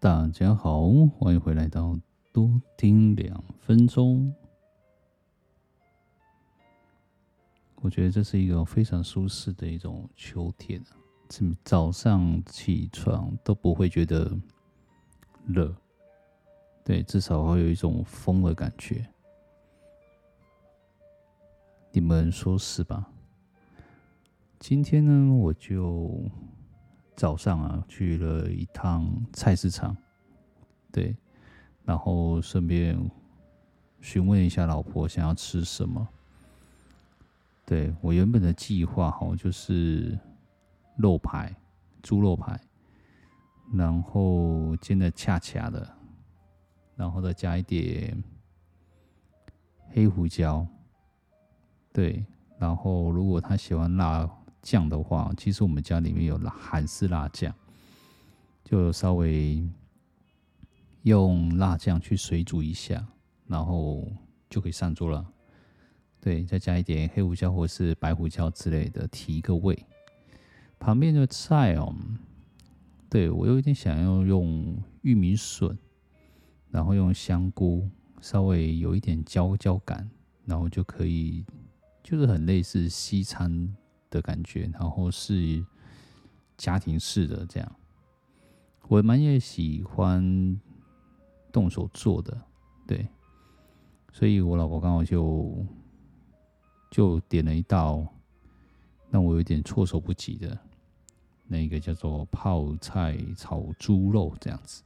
大家好，欢迎回来到多听两分钟。我觉得这是一个非常舒适的一种秋天，早上起床都不会觉得热，对，至少会有一种风的感觉。你们说是吧？今天呢，我就早上啊去了一趟菜市场，对，然后顺便询问一下老婆想要吃什么。对，我原本的计划哈，就是肉排，猪肉排，然后煎的恰恰的，然后再加一点黑胡椒，对，然后如果他喜欢辣。酱的话，其实我们家里面有韩式辣酱，就稍微用辣酱去水煮一下，然后就可以上桌了。对，再加一点黑胡椒或是白胡椒之类的，提一个味。旁边的菜哦，对，我有一点想要用玉米笋，然后用香菇，稍微有一点焦焦感，然后就可以，就是很类似西餐。的感觉，然后是家庭式的这样，我蛮也喜欢动手做的，对，所以我老婆刚好就就点了一道让我有点措手不及的那个叫做泡菜炒猪肉这样子，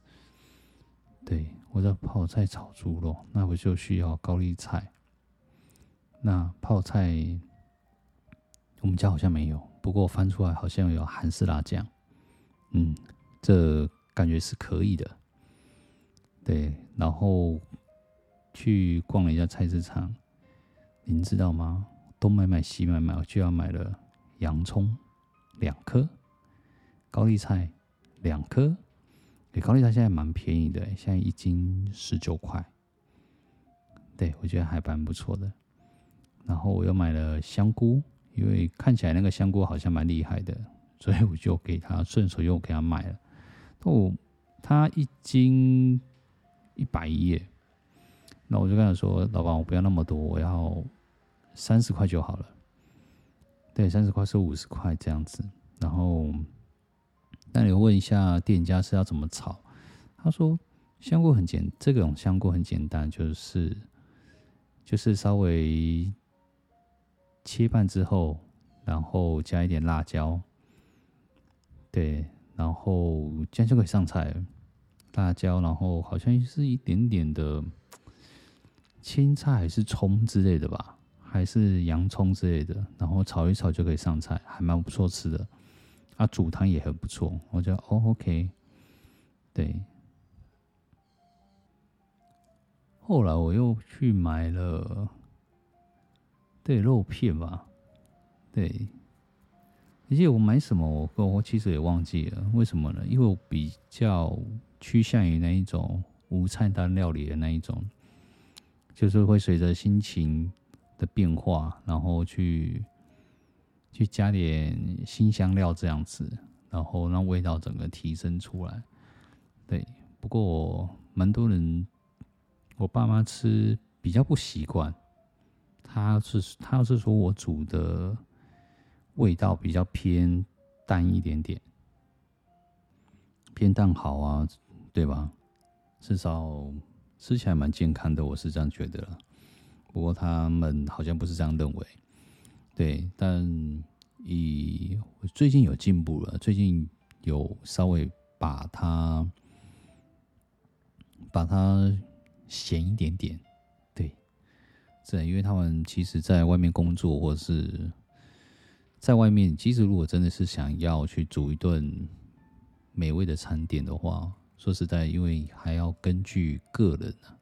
对，我叫泡菜炒猪肉，那我就需要高丽菜，那泡菜。我们家好像没有，不过翻出来好像有韩式辣酱，嗯，这感觉是可以的。对，然后去逛了一下菜市场，您知道吗？东买买西买买，我就要买了洋葱两颗，高丽菜两颗。对，高丽菜现在蛮便宜的，现在一斤十九块。对，我觉得还蛮不错的。然后我又买了香菇。因为看起来那个香菇好像蛮厉害的，所以我就给他顺手又给他买了。哦，他一斤一百一耶，那我就跟他说：“老板，我不要那么多，我要三十块就好了。”对，三十块是五十块这样子。然后，那你问一下店家是要怎么炒？他说香菇很简，这种香菇很简单，就是就是稍微。切半之后，然后加一点辣椒，对，然后这样就可以上菜。辣椒，然后好像是一点点的青菜还是葱之类的吧，还是洋葱之类的，然后炒一炒就可以上菜，还蛮不错吃的。啊，煮汤也很不错，我觉得哦，OK，对。后来我又去买了。对，肉片吧，对，而且我买什么，我我其实也忘记了，为什么呢？因为我比较趋向于那一种无菜单料理的那一种，就是会随着心情的变化，然后去去加点新香料这样子，然后让味道整个提升出来。对，不过蛮多人，我爸妈吃比较不习惯。他是他要是说我煮的味道比较偏淡一点点，偏淡好啊，对吧？至少吃起来蛮健康的，我是这样觉得。不过他们好像不是这样认为，对。但以最近有进步了，最近有稍微把它把它咸一点点。对，因为他们其实在外面工作，或是在外面，其实如果真的是想要去煮一顿美味的餐点的话，说实在，因为还要根据个人啊，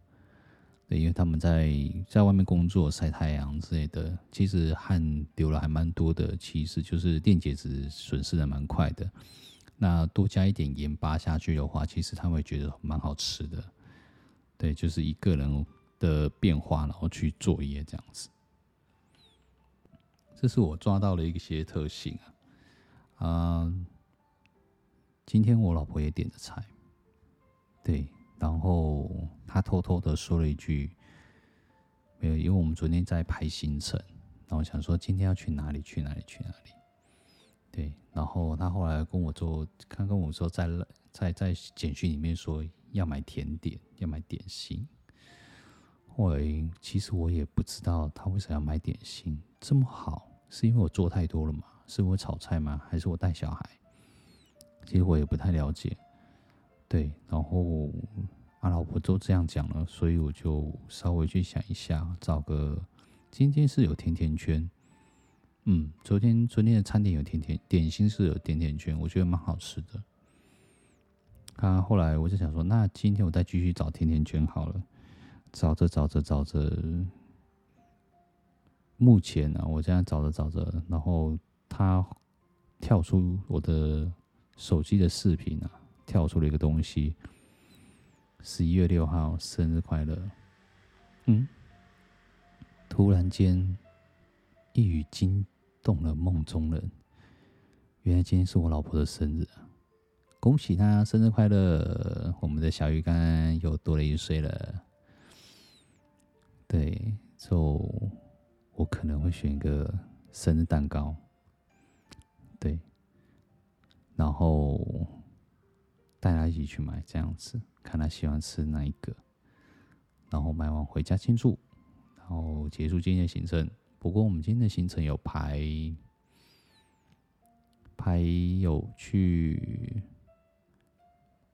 对，因为他们在在外面工作晒太阳之类的，其实汗流了还蛮多的，其实就是电解质损失的蛮快的。那多加一点盐巴下去的话，其实他会觉得蛮好吃的。对，就是一个人。的变化，然后去作业这样子，这是我抓到了一些特性啊。啊，今天我老婆也点的菜，对，然后她偷偷的说了一句：“没有，因为我们昨天在排行程，然后想说今天要去哪里，去哪里，去哪里。”对，然后她后来跟我说，他跟我说在在在简讯里面说要买甜点，要买点心。因为其实我也不知道他为什么要买点心，这么好，是因为我做太多了吗？是我炒菜吗？还是我带小孩？其实我也不太了解。对，然后阿老婆都这样讲了，所以我就稍微去想一下，找个今天是有甜甜圈。嗯，昨天昨天的餐点有甜甜点心是有甜甜圈，我觉得蛮好吃的。啊，后来我就想说，那今天我再继续找甜甜圈好了。找着找着找着，目前呢、啊，我这样找着找着，然后他跳出我的手机的视频啊，跳出了一个东西。十一月六号，生日快乐！嗯，突然间一语惊。动了梦中人，原来今天是我老婆的生日，恭喜她生日快乐！我们的小鱼干又多了一岁了。对，就我可能会选一个生日蛋糕，对，然后带她一起去买，这样子看她喜欢吃哪一个，然后买完回家庆祝，然后结束今天的行程。不过我们今天的行程有排排有去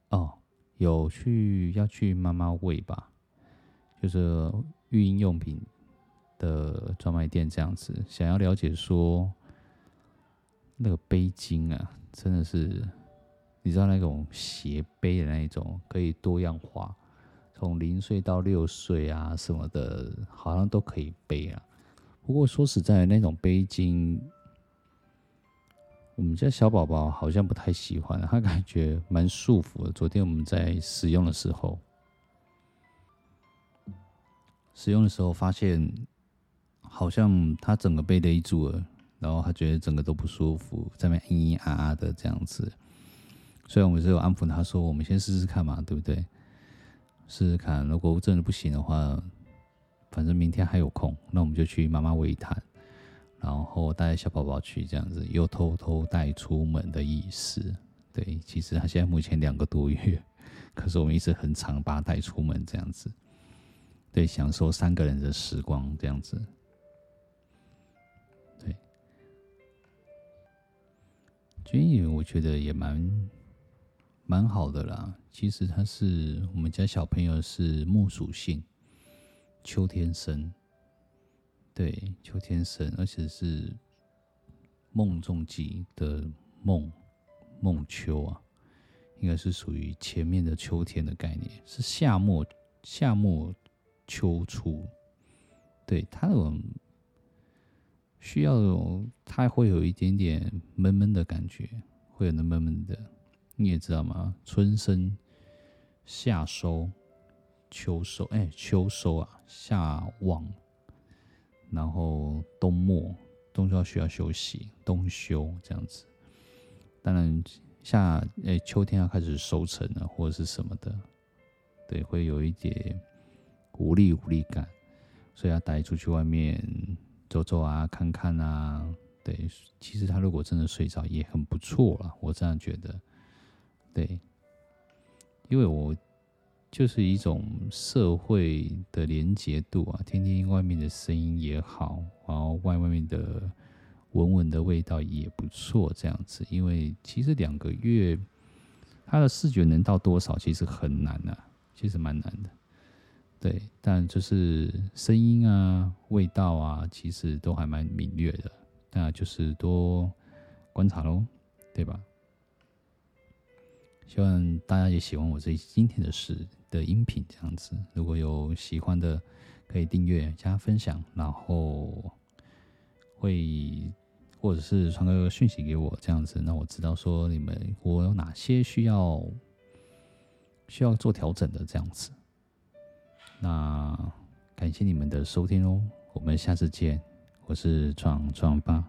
哦，有去要去妈妈喂吧，就是育婴用品的专卖店这样子。想要了解说那个背巾啊，真的是你知道那种斜背的那一种，可以多样化，从零岁到六岁啊什么的，好像都可以背啊。不过说实在，那种背巾，我们家小宝宝好像不太喜欢，他感觉蛮束缚的。昨天我们在使用的时候，使用的时候发现，好像他整个被勒住了，然后他觉得整个都不舒服，在那边咿咿啊啊的这样子。所以我们只有安抚他说：“我们先试试看嘛，对不对？试试看，如果真的不行的话。”反正明天还有空，那我们就去妈妈喂谈，然后带小宝宝去这样子，又偷偷带出门的意思。对，其实他现在目前两个多月，可是我们一直很常把他带出门这样子，对，享受三个人的时光这样子。对，军营我觉得也蛮蛮好的啦。其实他是我们家小朋友是木属性。秋天生，对，秋天生，而且是梦中季的梦梦秋啊，应该是属于前面的秋天的概念，是夏末夏末秋初，对，它那种需要那种，它会有一点点闷闷的感觉，会有那闷闷的，你也知道吗？春生夏收。秋收，哎、秋收啊，夏望，然后冬末，冬就要需要休息，冬休这样子。当然，夏，哎、秋天要开始收成了，或者是什么的，对，会有一点无力无力感，所以要带出去外面走走啊，看看啊。对，其实他如果真的睡着也很不错了，我这样觉得。对，因为我。就是一种社会的连结度啊，听听外面的声音也好，然后外外面的闻闻的味道也不错，这样子。因为其实两个月，他的视觉能到多少，其实很难啊，其实蛮难的。对，但就是声音啊、味道啊，其实都还蛮敏锐的。那就是多观察喽，对吧？希望大家也喜欢我这今天的事。的音频这样子，如果有喜欢的，可以订阅加分享，然后会或者是传个讯息给我这样子，那我知道说你们我有哪些需要需要做调整的这样子。那感谢你们的收听哦，我们下次见，我是创创吧。